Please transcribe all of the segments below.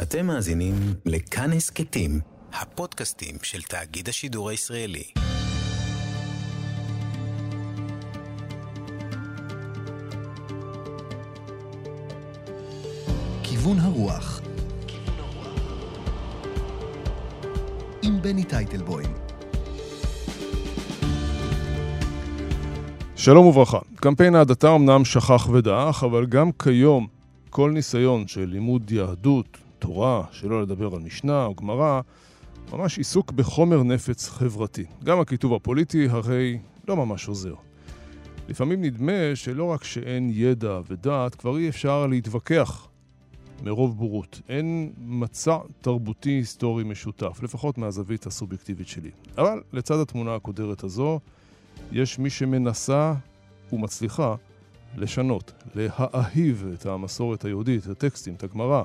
אתם מאזינים לכאן הסכתים, הפודקאסטים של תאגיד השידור הישראלי. כיוון הרוח עם בני טייטלבוים שלום וברכה. קמפיין ההדתה אמנם שכח ודעך, אבל גם כיום כל ניסיון של לימוד יהדות, תורה, שלא לדבר על משנה או גמרא, ממש עיסוק בחומר נפץ חברתי. גם הכיתוב הפוליטי הרי לא ממש עוזר. לפעמים נדמה שלא רק שאין ידע ודעת, כבר אי אפשר להתווכח מרוב בורות. אין מצע תרבותי היסטורי משותף, לפחות מהזווית הסובייקטיבית שלי. אבל לצד התמונה הקודרת הזו, יש מי שמנסה ומצליחה לשנות, להאהיב את המסורת היהודית, את הטקסטים, את הגמרא.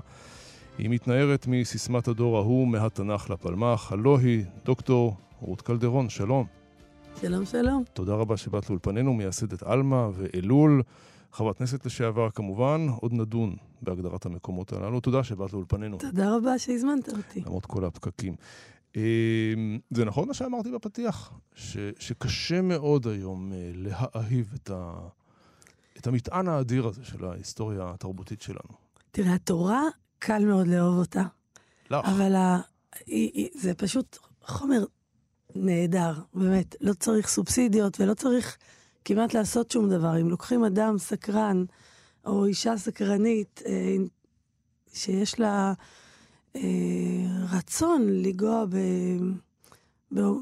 היא מתנערת מסיסמת הדור ההוא מהתנ"ך לפלמ"ח. הלא היא דוקטור רות קלדרון, שלום. שלום, שלום. תודה רבה שבאת לאולפנינו, מייסדת עלמה ואלול. חברת כנסת לשעבר כמובן, עוד נדון בהגדרת המקומות הללו. תודה שבאת לאולפנינו. תודה רבה שהזמנת אותי. למרות כל הפקקים. אמ, זה נכון מה שאמרתי בפתיח, ש, שקשה מאוד היום אה, להאהיב את, ה, את המטען האדיר הזה של ההיסטוריה התרבותית שלנו. תראה, התורה, קל מאוד לאהוב אותה. לך. אבל ה... היא, היא, זה פשוט חומר נהדר, באמת. לא צריך סובסידיות ולא צריך כמעט לעשות שום דבר. אם לוקחים אדם סקרן, או אישה סקרנית, אה, שיש לה אה, רצון לנגוע ב...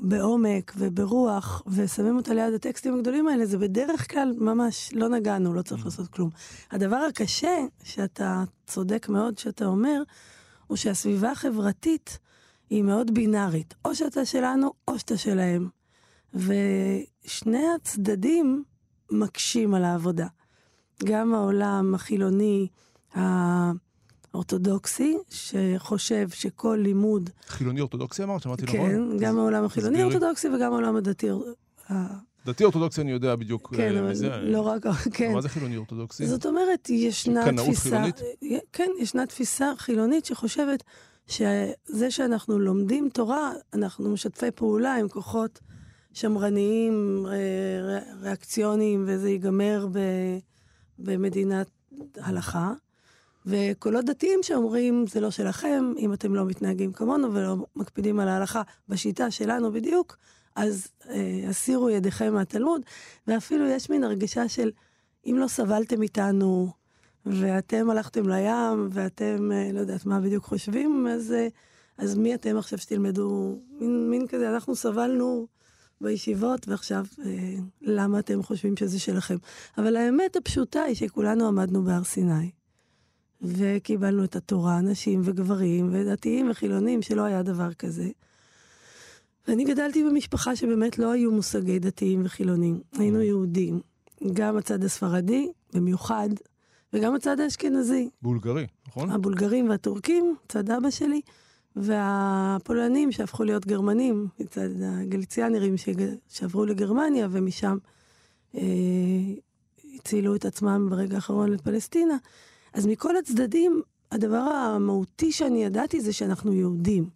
בעומק וברוח, ושמים אותה ליד הטקסטים הגדולים האלה, זה בדרך כלל ממש לא נגענו, לא צריך לעשות כלום. הדבר הקשה, שאתה צודק מאוד שאתה אומר, הוא שהסביבה החברתית היא מאוד בינארית. או שאתה שלנו, או שאתה שלהם. ושני הצדדים מקשים על העבודה. גם העולם החילוני, האורתודוקסי, שחושב שכל לימוד... חילוני אורתודוקסי אמרת? שמעתי נכון? כן, גם העולם החילוני אורתודוקסי וגם העולם הדתי. דתי אורתודוקסי אני יודע בדיוק כן, אה, אבל מזה. לא רק, כן. מה זה חילוני אורתודוקסי? זאת אומרת, ישנה קנאות תפיסה... חילונית? כן, ישנה תפיסה חילונית שחושבת שזה שאנחנו לומדים תורה, אנחנו משתפי פעולה עם כוחות שמרניים, ר- ריאקציוניים, וזה ייגמר במדינת הלכה. וקולות דתיים שאומרים, זה לא שלכם, אם אתם לא מתנהגים כמונו ולא מקפידים על ההלכה בשיטה שלנו בדיוק, אז אה, הסירו ידיכם מהתלמוד. ואפילו יש מין הרגשה של, אם לא סבלתם איתנו, ואתם הלכתם לים, ואתם, אה, לא יודעת מה בדיוק חושבים, אז, אה, אז מי אתם עכשיו שתלמדו? מין, מין כזה, אנחנו סבלנו בישיבות, ועכשיו אה, למה אתם חושבים שזה שלכם? אבל האמת הפשוטה היא שכולנו עמדנו בהר סיני. וקיבלנו את התורה, נשים וגברים, ודתיים וחילונים, שלא היה דבר כזה. ואני גדלתי במשפחה שבאמת לא היו מושגי דתיים וחילונים. היינו יהודים. גם הצד הספרדי, במיוחד, וגם הצד האשכנזי. בולגרי, נכון? הבולגרים והטורקים, צד אבא שלי, והפולנים שהפכו להיות גרמנים, מצד הגליציאנרים שעברו לגרמניה, ומשם אה, הצילו את עצמם ברגע האחרון לפלסטינה. אז מכל הצדדים, הדבר המהותי שאני ידעתי זה שאנחנו יהודים.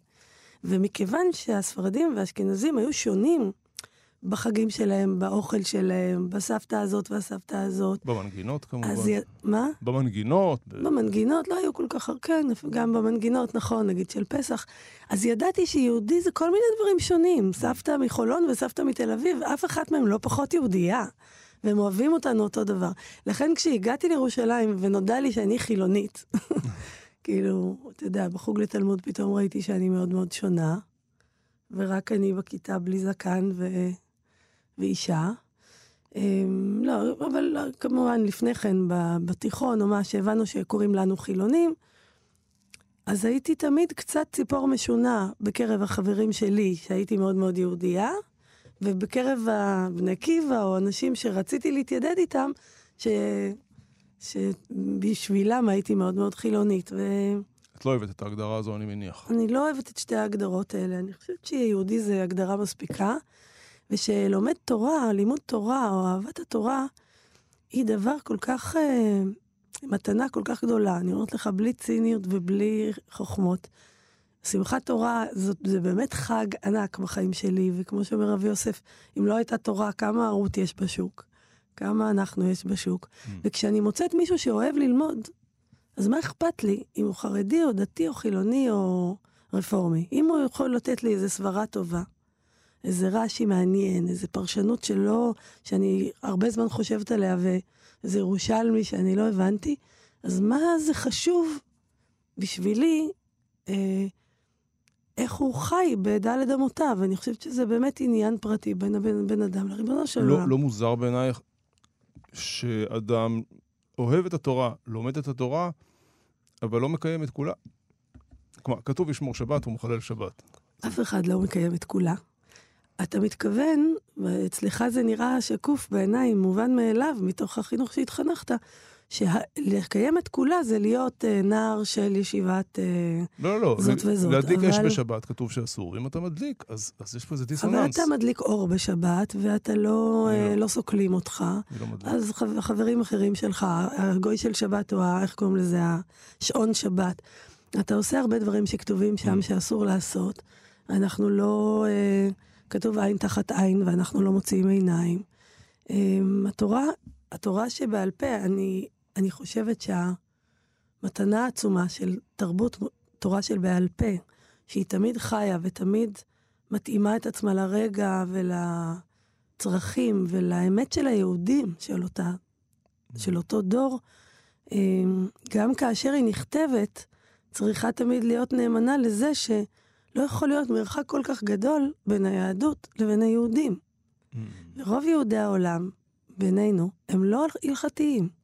ומכיוון שהספרדים והאשכנזים היו שונים בחגים שלהם, באוכל שלהם, בסבתא הזאת והסבתא הזאת, במנגינות כמובן. אז... י... מה? במנגינות. במנגינות לא היו כל כך, כן, גם במנגינות, נכון, נגיד של פסח. אז ידעתי שיהודי זה כל מיני דברים שונים. סבתא מחולון וסבתא מתל אביב, אף אחת מהן לא פחות יהודייה. והם אוהבים אותנו אותו דבר. לכן כשהגעתי לירושלים ונודע לי שאני חילונית, כאילו, אתה יודע, בחוג לתלמוד פתאום ראיתי שאני מאוד מאוד שונה, ורק אני בכיתה בלי זקן ו... ואישה. אמ, לא, אבל לא, כמובן לפני כן, בתיכון או מה, שהבנו שקוראים לנו חילונים, אז הייתי תמיד קצת ציפור משונה בקרב החברים שלי, שהייתי מאוד מאוד יהודייה, ובקרב הבני עקיבא, או אנשים שרציתי להתיידד איתם, ש... שבשבילם הייתי מאוד מאוד חילונית. ואני את לא אוהבת את ההגדרה הזו, אני מניח. לא אוהבת את שתי ההגדרות האלה. אני חושבת שיהודי זה הגדרה מספיקה, ושלומד תורה, לימוד תורה, או אהבת התורה, היא דבר כל כך אה, מתנה כל כך גדולה, אני אומרת לך, בלי ציניות ובלי חוכמות. שמחת תורה זאת, זה באמת חג ענק בחיים שלי, וכמו שאומר רבי יוסף, אם לא הייתה תורה, כמה ערות יש בשוק? כמה אנחנו יש בשוק? Mm. וכשאני מוצאת מישהו שאוהב ללמוד, אז מה אכפת לי אם הוא חרדי או דתי או חילוני או רפורמי? אם הוא יכול לתת לי איזה סברה טובה, איזה רש"י מעניין, איזה פרשנות שלא, שאני הרבה זמן חושבת עליה, ואיזה ירושלמי שאני לא הבנתי, אז מה זה חשוב בשבילי אה, איך הוא חי בדלת אמותיו? אני חושבת שזה באמת עניין פרטי בין הבן בן אדם לריבונו של לא, עולם. לא מוזר בעינייך שאדם אוהב את התורה, לומד את התורה, אבל לא מקיים את כולה. כלומר, כתוב ישמור שבת ומחלל שבת. אף אחד לא מקיים את כולה. אתה מתכוון, ואצלך זה נראה שקוף בעיניים, מובן מאליו, מתוך החינוך שהתחנכת, שלקיים את כולה זה להיות uh, נער של ישיבת uh, לא, לא, זאת לא. וזאת. להדליק אבל... אש בשבת כתוב שאסור. אם אתה מדליק, אז, אז יש פה איזה אבל דיסוננס. אתה מדליק אור בשבת, ואתה לא, uh, לא. לא סוקלים אותך. לא מדליק. אז חב- חברים אחרים שלך, הגוי של שבת, או איך קוראים לזה, השעון שבת, אתה עושה הרבה דברים שכתובים שם Mm. שאסור לעשות. אנחנו לא, אה, כתוב עין תחת עין, ואנחנו לא מוציאים עיניים. אה, התורה, התורה שבעל פה, אני, אני חושבת שהמתנה העצומה של תרבות תורה של בעל פה, שהיא תמיד חיה ותמיד מתאימה את עצמה לרגע ולצרכים ולאמת של היהודים, של, אותה, של אותו דור, אה, גם כאשר היא נכתבת, צריכה תמיד להיות נאמנה לזה שלא יכול להיות מרחק כל כך גדול בין היהדות לבין היהודים. Mm. ורוב יהודי העולם, בינינו, הם לא הלכתיים.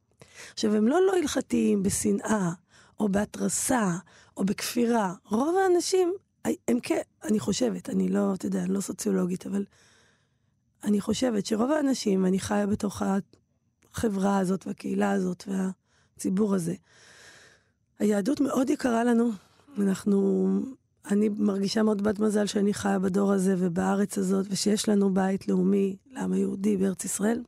עכשיו, הם לא לא הלכתיים בשנאה, או בהתרסה, או בכפירה. רוב האנשים, הם כן, אני חושבת, אני לא, אתה יודע, אני לא סוציולוגית, אבל אני חושבת שרוב האנשים, ואני חיה בתוך החברה הזאת, והקהילה הזאת, והציבור הזה, היהדות מאוד יקרה לנו. אנחנו, אני מרגישה מאוד בת מזל שאני חיה בדור הזה ובארץ הזאת, ושיש לנו בית לאומי לעם היהודי בארץ ישראל.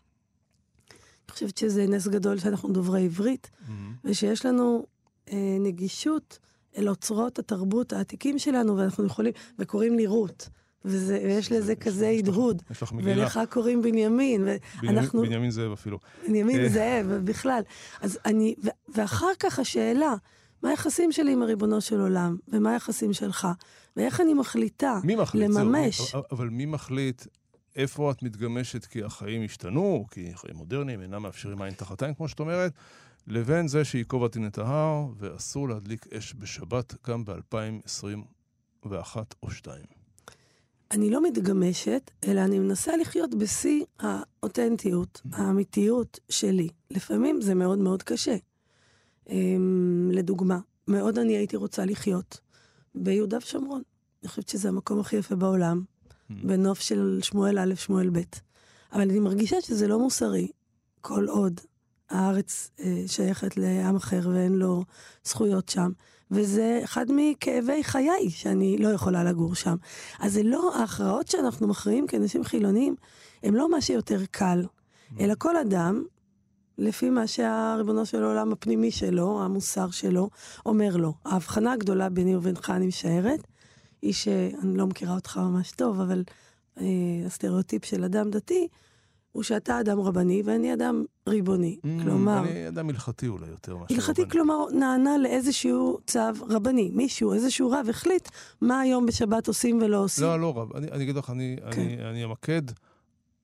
אני חושבת שזה נס גדול שאנחנו דוברי עברית, Mm-hmm. ושיש לנו אה, נגישות אל אוצרות התרבות העתיקים שלנו, ואנחנו יכולים, וקוראים לי רות, וזה, ויש לזה כזה הדהוד. יש לך מגילה. ולך קוראים בנימין, בנימין, ואנחנו... בנימין זאב אפילו. בנימין אה. זאב, בכלל. אז אני, ו- ואחר כך השאלה, מה היחסים שלי עם הריבונו של עולם, ומה היחסים שלך, ואיך אני מחליטה מי מחליט? זהו, לממש. מי- אבל מי מחליט איפה את מתגמשת כי החיים השתנו, כי חיים מודרניים אינם מאפשרים עין תחת עין, כמו שאת אומרת, לבין זה שייקוב הדין את ההר, ואסור להדליק אש בשבת גם ב-2021 או 2. אני לא מתגמשת, אלא אני מנסה לחיות בשיא האותנטיות, האמיתיות שלי. לפעמים זה מאוד מאוד קשה. אמ, לדוגמה, מאוד אני הייתי רוצה לחיות ביהודה ושומרון. אני חושבת שזה המקום הכי יפה בעולם, בנוף של שמואל א', שמואל ב'. אבל אני מרגישה שזה לא מוסרי, כל עוד הארץ אה, שייכת לעם אחר ואין לו זכויות שם. וזה אחד מכאבי חיי, שאני לא יכולה לגור שם. אז זה לא, ההכרעות שאנחנו מכריעים כאנשים חילוניים, הם לא מה שיותר קל, אלא כל אדם, לפי מה שהריבונו של העולם הפנימי שלו, המוסר שלו, אומר לו. ההבחנה הגדולה ביני ובינך, אני משערת, היא שאני לא מכירה אותך ממש טוב, אבל אה, הסטריאוטיפ של אדם דתי, הוא שאתה אדם רבני ואני אדם ריבוני. כלומר, Mm, אני אדם הלכתי אולי יותר מאשר הלכתי, רבני. כלומר, נענה לאיזשהו צו רבני. מישהו, איזשהו רב החליט מה היום בשבת עושים ולא עושים. לא, לא רב. אני, אני אגיד לך, אני, כן. אני, אני אמקד,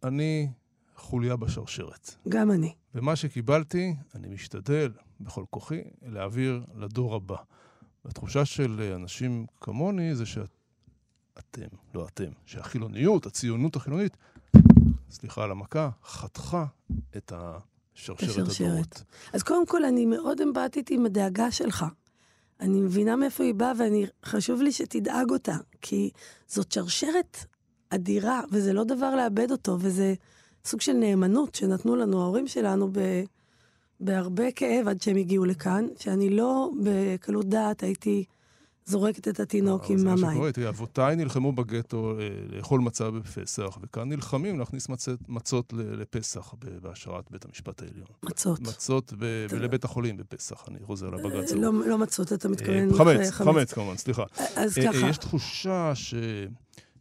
אני חוליה בשרשרת. גם אני. ומה שקיבלתי, אני משתדל בכל כוחי להעביר לדור הבא. והתחושה של אנשים כמוני זה שאתם, לא אתם, שהחילוניות, הציונות החילונית, סליחה על המכה, חתכה את השרשרת השרשרת. הדורות. אז קודם כל, אני מאוד אמפתית עם הדאגה שלך. אני מבינה מאיפה היא באה, וחשוב לי שתדאג אותה, כי זאת שרשרת אדירה, וזה לא דבר לאבד אותו, וזה סוג של נאמנות שנתנו לנו ההורים שלנו ב... בהרבה כאב עד שהם הגיעו לכאן, שאני לא בקלות דעת הייתי זורקת את התינוק עם זה מה המים. שקורה, תראי, אבותיי נלחמו בגטו אה, לאכול מצה בפסח, וכאן נלחמים להכניס מצות, לפסח ב- בהשארת בית המשפט העליון. מצות. מצות ב- ולבית החולים בפסח, אני חוזר לבג"ץ. לא, לא מצות, אתה מתכוון. אה, חמץ, אה, חמץ כמובן, סליחה. אז אה, אה, ככה, יש תחושה ש...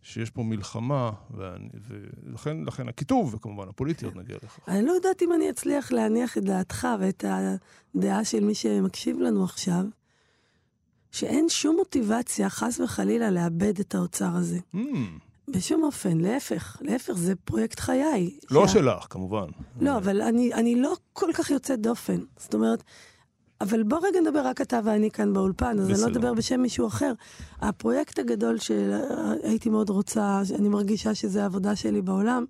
שיש פה מלחמה, ואני- ולכן לכן הקיטוב, וכמובן הפוליטי, עוד נגיע לכך. אני לא יודעת אם אני אצליח להניח את דעתך ואת הדעה של מי שמקשיב לנו עכשיו, שאין שום מוטיבציה, חס וחלילה, לאבד את האוצר הזה. Hmm, בשום אופן, להפך. להפך, זה פרויקט חיי. לא שה- שלך, כמובן. לא, אבל אני, אני לא כל כך יוצאת דופן. זאת אומרת, אבל בוא רגע נדבר רק אתה ואני כאן באולפן, אז אני בסדר. לא אדבר בשם מישהו אחר. הפרויקט הגדול שהייתי מאוד רוצה, אני מרגישה שזה העבודה שלי בעולם,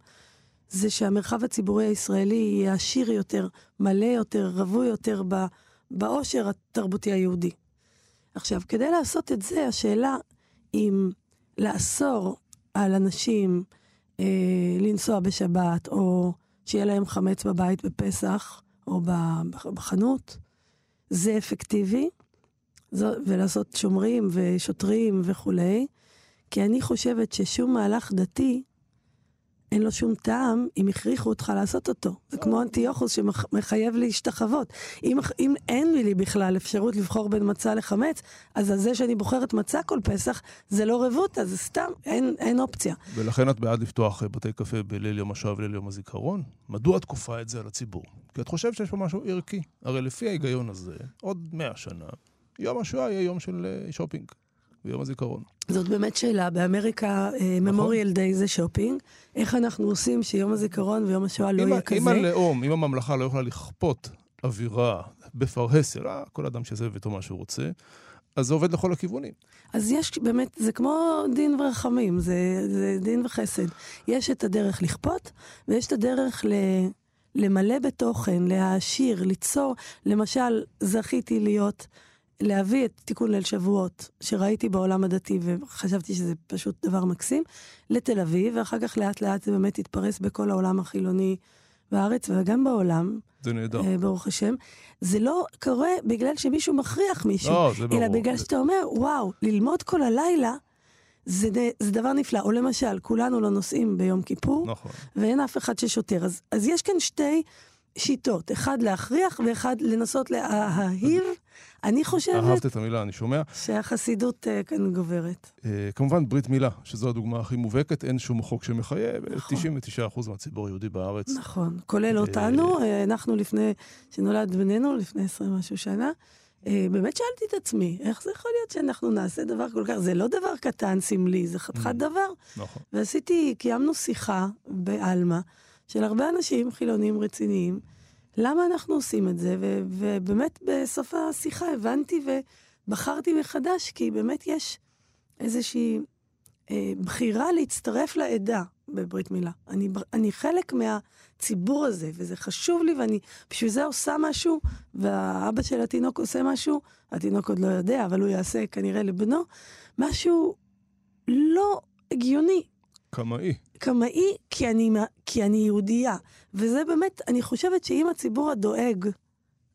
זה שהמרחב הציבורי הישראלי יהיה עשיר יותר, מלא יותר, רווי יותר ב- באושר התרבותי היהודי. עכשיו, כדי לעשות את זה, השאלה אם לאסור על אנשים אה, לנסוע בשבת, או שיהיה להם חמץ בבית בפסח, או בחנות, זה אפקטיבי, זו, ולעשות שומרים ושוטרים וכולי, כי אני חושבת ששום מהלך דתי, אין לו שום טעם אם הכריחו אותך לעשות אותו. זה כמו אנטיוכוס שמחייב להשתחוות. אם, אם אין לי בכלל אפשרות לבחור בין מצה לחמץ, אז על זה שאני בוחרת מצה כל פסח, זה לא רבותא, זה סתם, אין, אין אופציה. ולכן את בעד לפתוח אה, בתי קפה בליל יום השואה וליל יום הזיכרון? מדוע את כופה את זה על הציבור? כי את חושבת שיש פה משהו ערכי. הרי לפי ההיגיון הזה, עוד מאה שנה, יום השואה יהיה יום של אה, שופינג, ויום הזיכרון. זאת באמת שאלה. באמריקה, Memorial Day זה שופינג. איך אנחנו עושים שיום הזיכרון ויום השואה לא יהיה כזה? אם הלאום, אם הממלכה לא יכולה לכפות אווירה בפרהסיה, לא, כל אדם שיעשה בביתו מה שהוא רוצה, אז זה עובד לכל הכיוונים. אז יש באמת, זה כמו דין ורחמים, זה, זה דין וחסד. יש את הדרך לכפות, ויש את הדרך ל, למלא בתוכן, להעשיר, ליצור. למשל, זכיתי להיות, להביא את תיקון ליל שבועות, שראיתי בעולם הדתי, וחשבתי שזה פשוט דבר מקסים, לתל אביב, ואחר כך לאט לאט זה באמת התפרס בכל העולם החילוני בארץ וגם בעולם. זה נהדר. אה, ברוך השם. זה לא קורה בגלל שמישהו מכריח מישהו, לא, זה ברור. אלא בגלל שאתה אומר, וואו, ללמוד כל הלילה, זה, זה דבר נפלא. או למשל, כולנו לא נוסעים ביום כיפור, נכון. ואין אף אחד ששוטר. אז, אז יש כאן שתי שיטות, אחד להכריח ואחד לנסות להאהיב. אני חושבת אהבת את המילה, אני שומע. שהחסידות אה, כאן גוברת. אה, כמובן, ברית מילה, שזו הדוגמה הכי מובהקת, אין שום חוק שמחייב. נכון. 99% מהציבור היהודי בארץ. נכון, כולל אותנו, אה, אנחנו לפני, שנולד בנינו, לפני עשרים משהו שנה, אה, באמת שאלתי את עצמי, איך זה יכול להיות שאנחנו נעשה דבר כל כך, זה לא דבר קטן, סמלי, זה חתיכת Mm. דבר. נכון. ועשיתי, קיימנו שיחה בעלמא של הרבה אנשים חילונים רציניים, למה אנחנו עושים את זה, ו- ובאמת בסוף השיחה הבנתי ובחרתי מחדש, כי באמת יש איזושהי אה, בחירה להצטרף לעדה בברית מילה. אני, אני חלק מהציבור הזה, וזה חשוב לי, ואני בשביל זה עושה משהו, והאבא של התינוק עושה משהו, התינוק עוד לא יודע, אבל הוא יעשה כנראה לבנו, משהו לא הגיוני, קמאי. קמאי, כי אני, כי אני יהודייה. וזה באמת, אני חושבת שאם הציבור הדואג,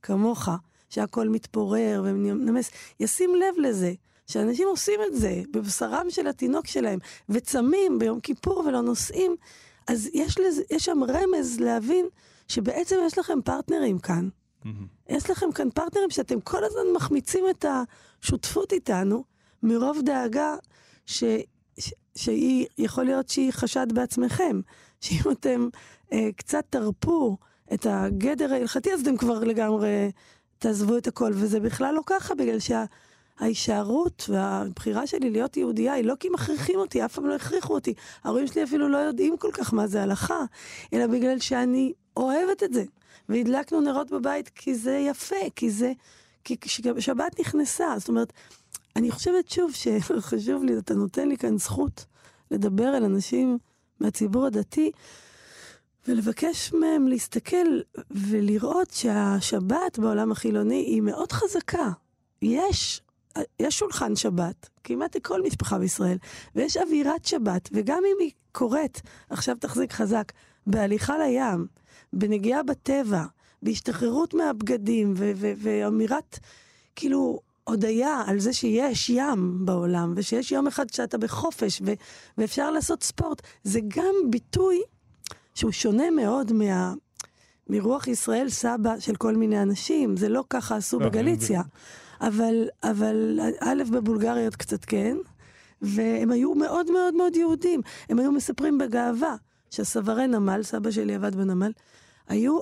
כמוך, שהכל מתפורר ונמס, ישים לב לזה, שאנשים עושים את זה בבשרם של התינוק שלהם, וצמים ביום כיפור ולא נוסעים, אז יש, לזה, יש שם רמז להבין שבעצם יש לכם פרטנרים כאן. מהמם. יש לכם כאן פרטנרים שאתם כל הזמן מחמיצים את השותפות איתנו, מרוב דאגה ש, שהיא, יכול להיות שהיא חשד בעצמכם. שאם אתם אה, קצת תרפו את הגדר ההלכתי, אז אתם כבר לגמרי תעזבו את הכל. וזה בכלל לא ככה, בגלל שההישארות והבחירה שלי להיות יהודייה היא לא כי מכריחים אותי, אף פעם לא הכריחו אותי. ההורים שלי אפילו לא יודעים כל כך מה זה הלכה, אלא בגלל שאני אוהבת את זה. והדלקנו נרות בבית כי זה יפה, כי זה... כי שבת נכנסה. זאת אומרת, אני חושבת שוב שחשוב לי, אתה נותן לי כאן זכות לדבר אל אנשים מהציבור הדתי, ולבקש מהם להסתכל ולראות שהשבת בעולם החילוני היא מאוד חזקה. יש, יש שולחן שבת, כמעט לכל משפחה בישראל, ויש אווירת שבת, וגם אם היא קורית, עכשיו תחזיק חזק, בהליכה לים, בנגיעה בטבע, בהשתחררות מהבגדים, ואמירת, כאילו, הודיה על זה שיש ים בעולם, ושיש יום אחד שאתה בחופש, ו- ואפשר לעשות ספורט, זה גם ביטוי שהוא שונה מאוד מה... מרוח ישראל סבא של כל מיני אנשים, זה לא ככה עשו לא, בגליציה. אבל, אבל א', בבולגריות קצת כן, והם היו מאוד מאוד מאוד יהודים. הם היו מספרים בגאווה שהסוורי נמל, סבא שלי עבד בנמל, היו,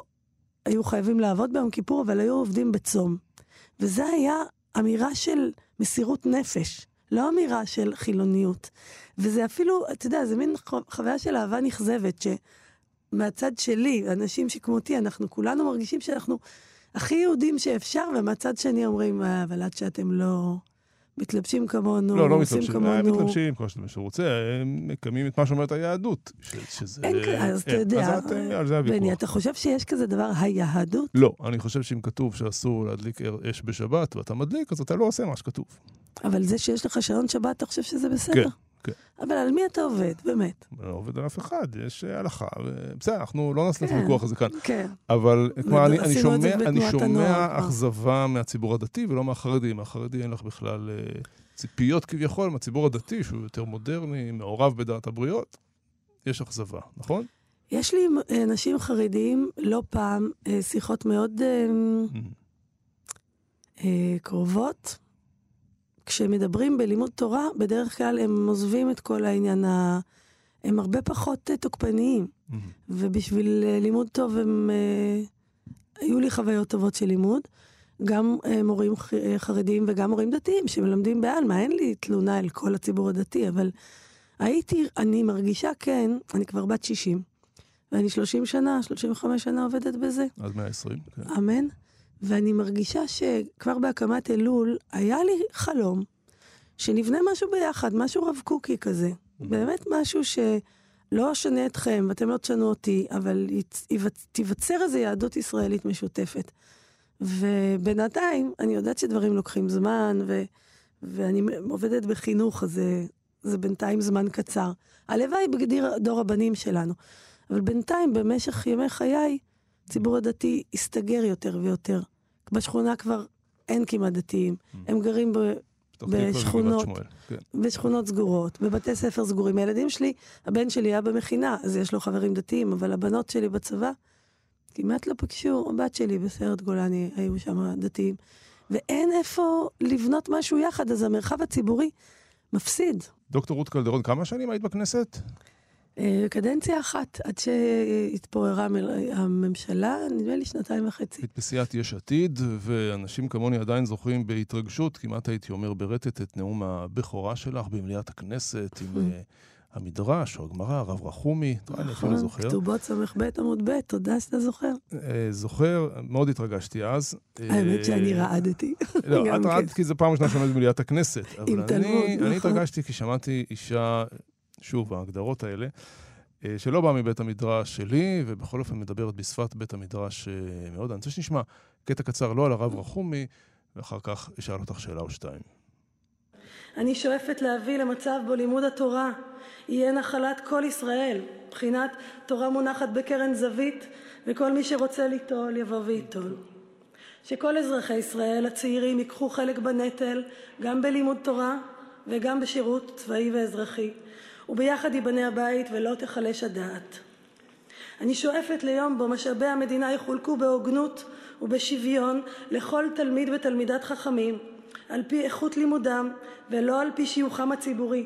היו חייבים לעבוד ביום כיפור, אבל היו עובדים בצום. וזה היה אמירה של מסירות נפש, לא אמירה של חילוניות. וזה אפילו, אתה יודע, זה מין חוויה של אהבה נכזבת, שמהצד שלי, אנשים שכמותי, אנחנו כולנו מרגישים שאנחנו הכי יהודים שאפשר, ומהצד שני אומרים, אה, אבל עד שאתם לא מתלבשים כמונו, לא, לא עושים מתלבשים, כמונו. מתלבשים, כמו שאתה רוצה, הם מקיימים את מה שאומרת היהדות. ש- שזה... אין כזה, אז אתה אין. יודע, אז את, אה, על זה בני, הוויכוח. אתה חושב שיש כזה דבר, היהדות? לא, אני חושב שאם כתוב שאסור להדליק אש בשבת ואתה מדליק, אז אתה לא עושה מה שכתוב. אבל זה שיש לך שעון שבת, אתה חושב שזה בסדר? כן, כן. אבל על מי אתה עובד, באמת? לא עובד על אף אחד, יש אה, הלכה, בסדר, אנחנו לא נעשה את כן. הוויכוח הזה כאן. כן. אבל כלומר, אני, אני שומע, אני שומע כבר. אכזבה מהציבור הדתי ולא מהחרדי. מהחרדי אין לך בכלל אה, ציפיות כביכול, מהציבור הדתי, שהוא יותר מודרני, מעורב בדעת הבריות, יש אכזבה, נכון? יש לי עם אה, אנשים חרדיים לא פעם אה, שיחות מאוד אה, אה, קרובות. כשמדברים בלימוד תורה, בדרך כלל הם עוזבים את כל העניין ה... הם הרבה פחות אה, תוקפניים. ובשביל אה, לימוד טוב הם... אה, היו לי חוויות טובות של לימוד. גם מורים ח- חרדיים וגם מורים דתיים שמלמדים בעלמא, אין לי תלונה אל כל הציבור הדתי, אבל הייתי, אני מרגישה כן, אני כבר בת 60, ואני 30 שנה, 35 שנה עובדת בזה, עד 120, כן. אמן. ואני מרגישה שכבר בהקמת אלול היה לי חלום שנבנה משהו ביחד, משהו רב קוקי כזה. באמת משהו שלא אשנה אתכם ואתם לא תשנו אותי, אבל תיווצר איזו יהדות ישראלית משותפת. ובינתיים, אני יודעת שדברים לוקחים זמן, ו- ואני עובדת בחינוך, אז זה, זה בינתיים זמן קצר. הלוואי בגדיר דור הבנים שלנו. אבל בינתיים, במשך ימי חיי, הציבור הדתי הסתגר יותר ויותר. בשכונה כבר אין כמעט דתיים. הם גרים ב- בשכונות. כן. בשכונות סגורות, בבתי ספר סגורים. הילדים שלי, הבן שלי היה במכינה, אז יש לו חברים דתיים, אבל הבנות שלי בצבא כמעט לא פגשו, הבת שלי בסיירת גולני, היו שם דתיים. ואין איפה לבנות משהו יחד, אז המרחב הציבורי מפסיד. דוקטור רות קלדרון, כמה שנים היית בכנסת? אה, קדנציה אחת, עד שהתפוררה המ- הממשלה, נדמה לי שנתיים וחצי. היית בסיעת יש עתיד, ואנשים כמוני עדיין זוכרים בהתרגשות, כמעט הייתי אומר ברטט, את נאום הבכורה שלך במליאת הכנסת, עם אה, המדרש או הגמרא, הרב רחומי, אני אפילו זוכר. נכון, כתובות ס"ב עמוד ב', תודה שאתה זוכר. אה, זוכר, מאוד התרגשתי אז. האמת שאני רעדתי. לא, את כן. רעדת כי זו פעם ראשונה שעומדת במליאת הכנסת. עם אבל תלמוד, אני, אני נכון. התרגשתי כי שמעתי אישה, שוב, ההגדרות האלה, אה, שלא באה מבית המדרש שלי, ובכל אופן מדברת בשפת בית המדרש אה, מאוד. אני רוצה שנשמע קטע קצר לא על הרב רחומי, ואחר כך אשאל אותך שאלה או שתיים. אני שואפת להביא למצב בו לימוד התורה יהיה נחלת כל ישראל, מבחינת תורה מונחת בקרן זווית, וכל מי שרוצה ליטול יבוא וייטול. שכל אזרחי ישראל הצעירים ייקחו חלק בנטל, גם בלימוד תורה וגם בשירות צבאי ואזרחי, וביחד ייבנה הבית ולא תיחלש הדעת. אני שואפת ליום בו משאבי המדינה יחולקו בהוגנות ובשוויון לכל תלמיד ותלמידת חכמים, על פי איכות לימודם ולא על פי שיוכם הציבורי.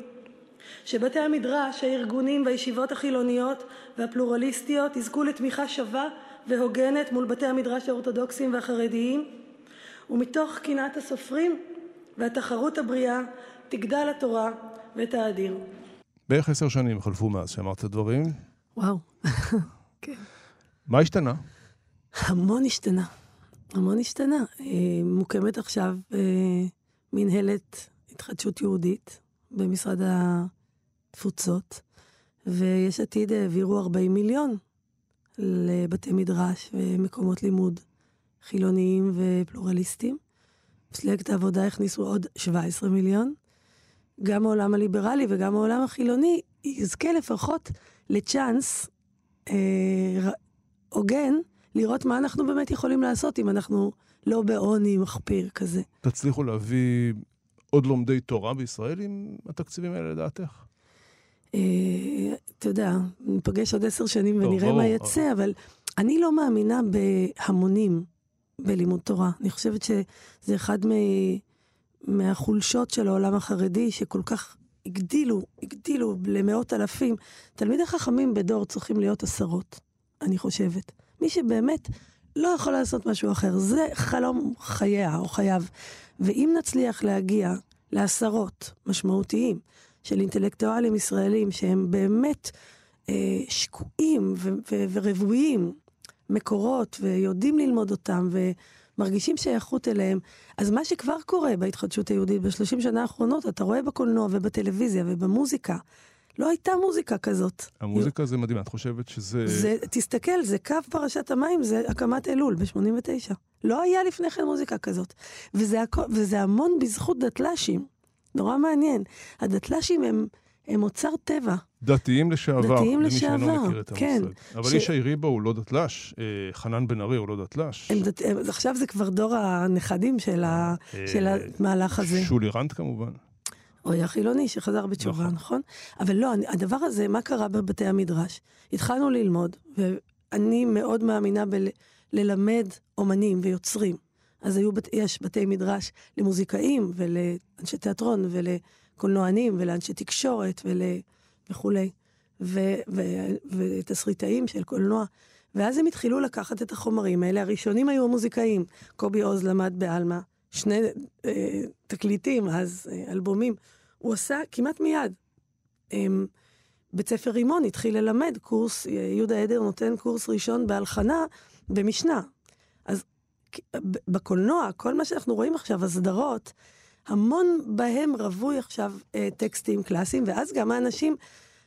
שבתי המדרש, הארגונים והישיבות החילוניות והפלורליסטיות יזכו לתמיכה שווה והוגנת מול בתי המדרש האורתודוקסיים והחרדיים, ומתוך קנאת הסופרים והתחרות הבריאה תגדל התורה ותאדיר. בערך עשר שנים חלפו מאז שאמרת את הדברים. וואו, מה השתנה? המון השתנה. המון השתנה. אה, מוקמת עכשיו אה, מנהלת התחדשות יהודית במשרד התפוצות, ויש עתיד העבירו 40 מיליון לבתי מדרש ומקומות לימוד חילוניים ופלורליסטיים. מפלגת העבודה הכניסו עוד 17 מיליון. גם העולם הליברלי וגם העולם החילוני יזכה לפחות לצ'אנס אה, הוגן לראות מה אנחנו באמת יכולים לעשות אם אנחנו לא בעוני מחפיר כזה. תצליחו להביא עוד לומדי תורה בישראל עם התקציבים האלה לדעתך? אה, אתה יודע, ניפגש עוד עשר שנים טוב, ונראה ברור. מה יצא, אבל אני לא מאמינה בהמונים בלימוד תורה. אני חושבת שזה אחד מ... מהחולשות של העולם החרדי, שכל כך הגדילו, הגדילו למאות אלפים. תלמידי חכמים בדור צריכים להיות עשרות, אני חושבת. מי שבאמת לא יכול לעשות משהו אחר, זה חלום חייה או חייו. ואם נצליח להגיע לעשרות משמעותיים של אינטלקטואלים ישראלים שהם באמת אה, שקועים ו- ו- ורוויים מקורות ויודעים ללמוד אותם ומרגישים שייכות אליהם, אז מה שכבר קורה בהתחדשות היהודית בשלושים שנה האחרונות, אתה רואה בקולנוע ובטלוויזיה ובמוזיקה, לא הייתה מוזיקה כזאת. המוזיקה זה מדהים, את חושבת שזה... זה, תסתכל, זה קו פרשת המים, זה הקמת אלול ב-89. לא היה לפני כן מוזיקה כזאת. וזה, הכ... וזה המון בזכות דתל"שים. נורא מעניין. הדתל"שים הם, הם אוצר טבע. דתיים לשעבר, דתיים למי שאינו לשעבר, מכיר את המושג. כן. אבל ש- איש העירי בו הוא לא דתל"ש, אה, חנן בן ארי הוא לא דתל"ש. דת... עכשיו זה כבר דור הנכדים של, ה... אה, של המהלך הזה. שולי רנד כמובן. הוא היה חילוני שחזר בתשובה, נכון. נכון? אבל לא, הדבר הזה, מה קרה בבתי המדרש? התחלנו ללמוד, ואני מאוד מאמינה בללמד אומנים ויוצרים. אז היו, בת- יש בתי מדרש למוזיקאים ולאנשי תיאטרון ולקולנוענים ולאנשי תקשורת ול... וכולי, ותסריטאים של קולנוע. ואז הם התחילו לקחת את החומרים האלה. הראשונים היו המוזיקאים. קובי עוז למד בעלמא, שני אה, תקליטים, אז אה, אלבומים. הוא עשה כמעט מיד. אה, בית ספר רימון התחיל ללמד קורס, אה, יהודה עדר נותן קורס ראשון בהלחנה במשנה. אז בקולנוע, כל מה שאנחנו רואים עכשיו, הסדרות, המון בהם רווי עכשיו אה, טקסטים קלאסיים, ואז גם האנשים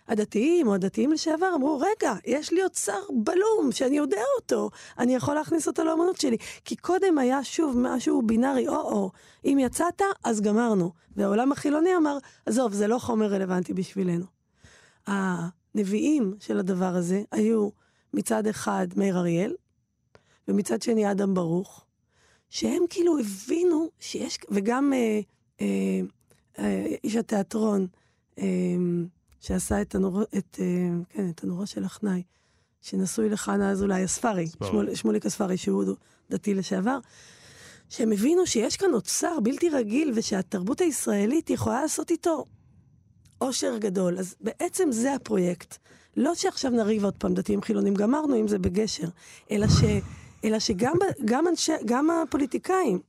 הדתיים או הדתיים לשעבר אמרו, רגע, יש לי אוצר בלום שאני יודע אותו, אני יכול להכניס אותו לאמנות שלי. כי קודם היה שוב משהו בינארי, או-או, אם יצאת, אז גמרנו. והעולם החילוני אמר, עזוב, זה לא חומר רלוונטי בשבילנו. הנביאים של הדבר הזה היו מצד אחד מאיר אריאל, ומצד שני אדם ברוך, שהם כאילו הבינו שיש, וגם אה, אה, אה, איש התיאטרון, אה, שעשה את הנורא, את, אה, כן, את הנורא של החנאי, שנשוי לחנה אזולאי, הספרי, הספרי. שמול, שמוליק הספרי, שהוא דתי לשעבר, שהם הבינו שיש כאן אוצר בלתי רגיל, ושהתרבות הישראלית יכולה לעשות איתו עושר גדול. אז בעצם זה הפרויקט. לא שעכשיו נריב עוד פעם דתיים חילונים, גמרנו עם זה בגשר, אלא, ש, אלא שגם גם אנשי, גם הפוליטיקאים,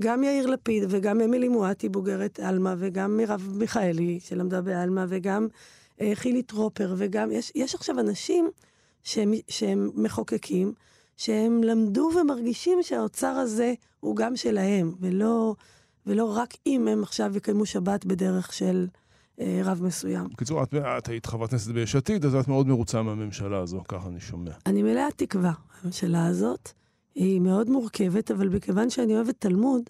גם יאיר לפיד וגם אמילי מואטי בוגרת עלמה, וגם מרב מיכאלי שלמדה בעלמה, וגם אה, חילי טרופר, וגם, יש, יש עכשיו אנשים שהם, שהם מחוקקים, שהם למדו ומרגישים שהאוצר הזה הוא גם שלהם, ולא, ולא רק אם הם עכשיו יקיימו שבת בדרך של אה, רב מסוים. בקיצור, את, את היית חברת כנסת ביש עתיד, אז את מאוד מרוצה מהממשלה הזו, ככה אני שומע. אני מלאת תקווה. הממשלה הזאת היא מאוד מורכבת, אבל מכיוון שאני אוהבת תלמוד,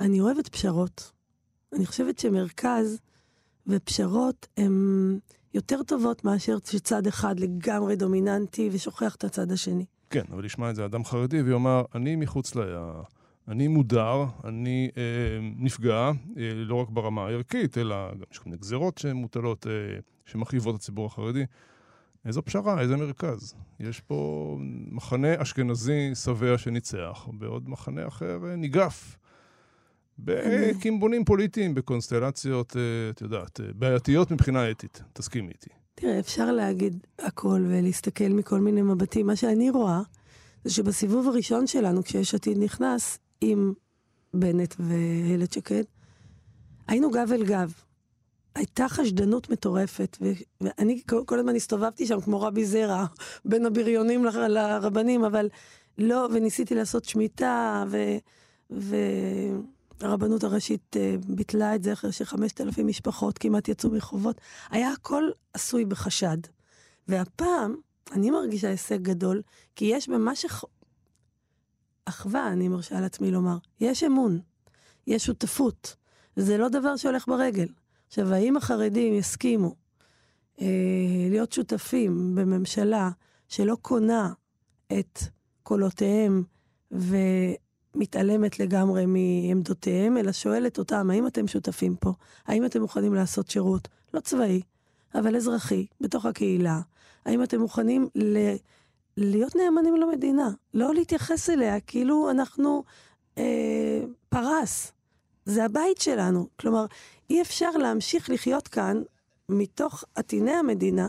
אני אוהבת פשרות. אני חושבת שמרכז ופשרות הן יותר טובות מאשר שצד אחד לגמרי דומיננטי ושוכח את הצד השני. כן, אבל ישמע את זה אדם חרדי ויאמר, אני מחוץ ל... אני מודר, אני אה, נפגע, אה, לא רק ברמה הערכית, אלא גם יש כל מיני גזרות שמוטלות, אה, שמכאיבות את הציבור החרדי. איזו פשרה, איזה מרכז. יש פה מחנה אשכנזי שבע שניצח, בעוד מחנה אחר אה, ניגף. בקימבונים פוליטיים, בקונסטלציות, אה, את יודעת, אה, בעייתיות מבחינה אתית. תסכימי איתי. תראה, אפשר להגיד הכל ולהסתכל מכל מיני מבטים. מה שאני רואה, זה שבסיבוב הראשון שלנו, כשיש עתיד נכנס, עם בנט ואיילת שקד, היינו גב אל גב. הייתה חשדנות מטורפת, ו- ואני כל, כל הזמן הסתובבתי שם כמו רבי זרע, בין הבריונים לר- לרבנים, אבל לא, וניסיתי לעשות שמיטה, ו... והרבנות הראשית אה, ביטלה את זה אחרי שחמשת אלפים משפחות כמעט יצאו מחובות. היה הכל עשוי בחשד. והפעם, אני מרגישה הישג גדול, כי יש במה ש... אחווה, אני מרשה לעצמי לומר. יש אמון, יש שותפות. זה לא דבר שהולך ברגל. עכשיו, האם החרדים יסכימו אה, להיות שותפים בממשלה שלא קונה את קולותיהם ו, מתעלמת לגמרי מעמדותיהם, אלא שואלת אותם, האם אתם שותפים פה? האם אתם מוכנים לעשות שירות, לא צבאי, אבל אזרחי, בתוך הקהילה? האם אתם מוכנים ל... להיות נאמנים למדינה, לא להתייחס אליה כאילו אנחנו אה, פרס. זה הבית שלנו. כלומר, אי אפשר להמשיך לחיות כאן מתוך עטיני המדינה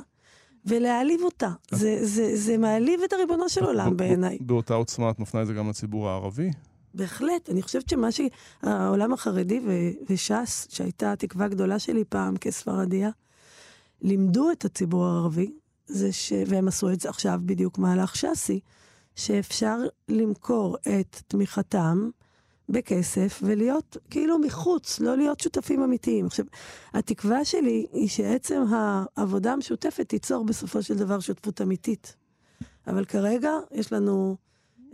ולהעליב אותה. זה, זה, זה מעליב את הריבונו של עולם בעיניי. באותה עוצמה את מפנה את זה גם לציבור הערבי? בהחלט. אני חושבת שמה שהעולם החרדי וש"ס, שהייתה התקווה הגדולה שלי פעם כספרדיה, לימדו את הציבור הערבי, זה ש... והם עשו את זה עכשיו בדיוק מהלך ש"סי, שאפשר למכור את תמיכתם בכסף ולהיות כאילו מחוץ, לא להיות שותפים אמיתיים. עכשיו, התקווה שלי היא שעצם העבודה המשותפת תיצור בסופו של דבר שותפות אמיתית. אבל כרגע יש לנו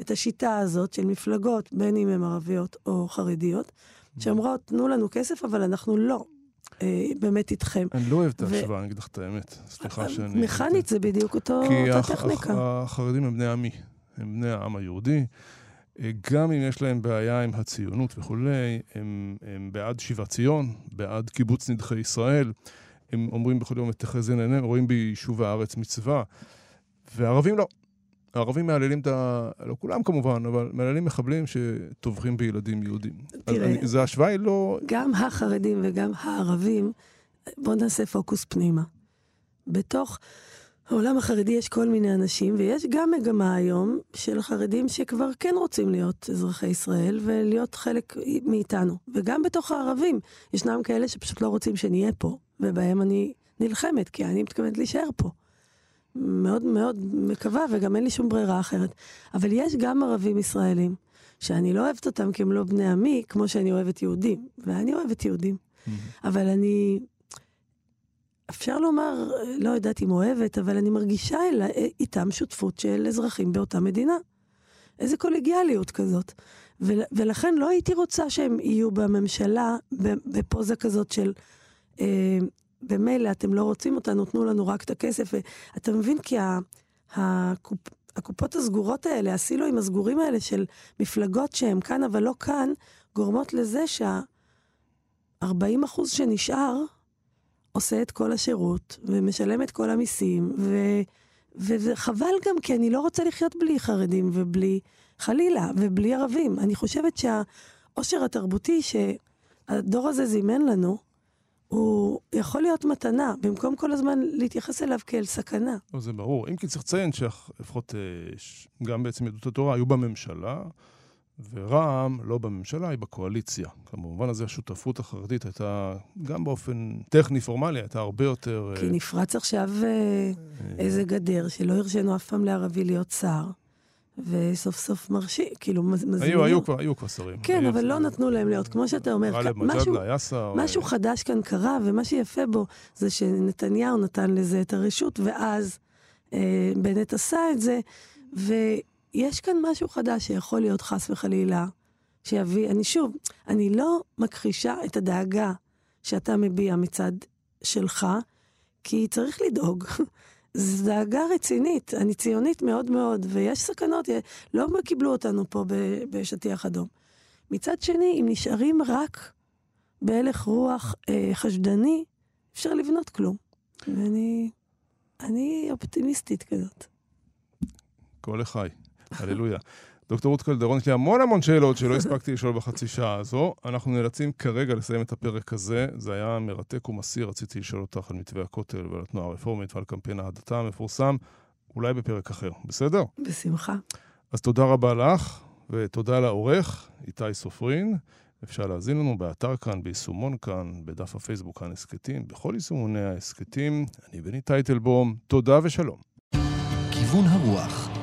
את השיטה הזאת של מפלגות, בין אם הן ערביות או חרדיות, שאומרות, תנו לנו כסף, אבל אנחנו לא אה, באמת איתכם. אני לא אוהב את ההשוואה, אני אגיד לך את האמת. סליחה אה, שאני... מכנית זה בדיוק אותה טכניקה. כי החרדים הם בני עמי, הם בני העם היהודי. אה, גם אם יש להם בעיה עם הציונות וכולי, הם, הם בעד שיבת ציון, בעד קיבוץ נדחי ישראל. הם אומרים בכל יום את תחזין עיניהם, רואים ביישוב הארץ מצווה. והערבים לא. הערבים מהללים את ה... לא כולם כמובן, אבל מהללים מחבלים שטובחים בילדים יהודים. תראה, אז זה השוואה היא לא... גם החרדים וגם הערבים, בואו נעשה פוקוס פנימה. בתוך העולם החרדי יש כל מיני אנשים, ויש גם מגמה היום של חרדים שכבר כן רוצים להיות אזרחי ישראל ולהיות חלק מאיתנו. וגם בתוך הערבים, ישנם כאלה שפשוט לא רוצים שנהיה פה, ובהם אני נלחמת, כי אני מתכוונת להישאר פה. מאוד מאוד מקווה, וגם אין לי שום ברירה אחרת. אבל יש גם ערבים ישראלים, שאני לא אוהבת אותם כי הם לא בני עמי, כמו שאני אוהבת יהודים. ואני אוהבת יהודים. Mm-hmm. אבל אני... אפשר לומר, לא יודעת אם אוהבת, אבל אני מרגישה אל, איתם שותפות של אזרחים באותה מדינה. איזה קולגיאליות כזאת. ו, ולכן לא הייתי רוצה שהם יהיו בממשלה בפוזה כזאת של אה, במילא אתם לא רוצים אותנו, תנו לנו רק את הכסף. ואתה מבין, כי ה, הקופ, הקופות הסגורות האלה, הסילואים הסגורים האלה של מפלגות שהן כאן אבל לא כאן, גורמות לזה שה-40 אחוז שנשאר עושה את כל השירות ומשלם את כל המיסים, ו... וזה חבל גם, כי אני לא רוצה לחיות בלי חרדים ובלי, חלילה, ובלי ערבים. אני חושבת שהעושר התרבותי שהדור הזה זימן לנו, הוא יכול להיות מתנה, במקום כל הזמן להתייחס אליו כאל סכנה. לא, זה ברור. אם כי צריך לציין שלפחות אה, גם בעצם יהדות התורה היו בממשלה, ורע"מ לא בממשלה, היא בקואליציה. במובן הזה השותפות החרדית הייתה, גם באופן טכני פורמלי, הייתה הרבה יותר... כי אה, נפרץ עכשיו אה, איזה גדר שלא הרשינו אף פעם לערבי להיות שר. וסוף סוף מרשים, כאילו מזמינים. היו, היו כבר, היו כבר שרים. כן, אבל לא נתנו להם להיות, כמו שאתה אומר. גאלב מג'אדלה היה שר. משהו חדש כאן קרה, ומה שיפה בו זה שנתניהו נתן לזה את הרשות, ואז אה, בנט עשה את זה, ויש כאן משהו חדש שיכול להיות חס וחלילה, שיביא, אני שוב, אני לא מכחישה את הדאגה שאתה מביע מצד שלך, כי צריך לדאוג. זו דאגה רצינית, אני ציונית מאוד מאוד, ויש סכנות, לא קיבלו אותנו פה בשטיח אדום. מצד שני, אם נשארים רק בהלך רוח אה, חשדני, אפשר לבנות כלום. ואני אני אופטימיסטית כזאת. כל לחי, הללויה. דוקטור רות קלדרון, יש לי המון המון שאלות שלא הספקתי לשאול בחצי שעה הזו. אנחנו נאלצים כרגע לסיים את הפרק הזה. זה היה מרתק ומסיר, רציתי לשאול אותך על מתווה הכותל ועל התנועה הרפורמית ועל קמפיין ההדתה המפורסם, אולי בפרק אחר, בסדר? בשמחה. אז תודה רבה לך, ותודה לעורך, איתי סופרין. אפשר להאזין לנו באתר כאן, ביישומון כאן, בדף הפייסבוק כאן הסכתים, בכל יישומוני ההסכתים. אני בני טייטלבום, תודה ושלום. כיוון הרוח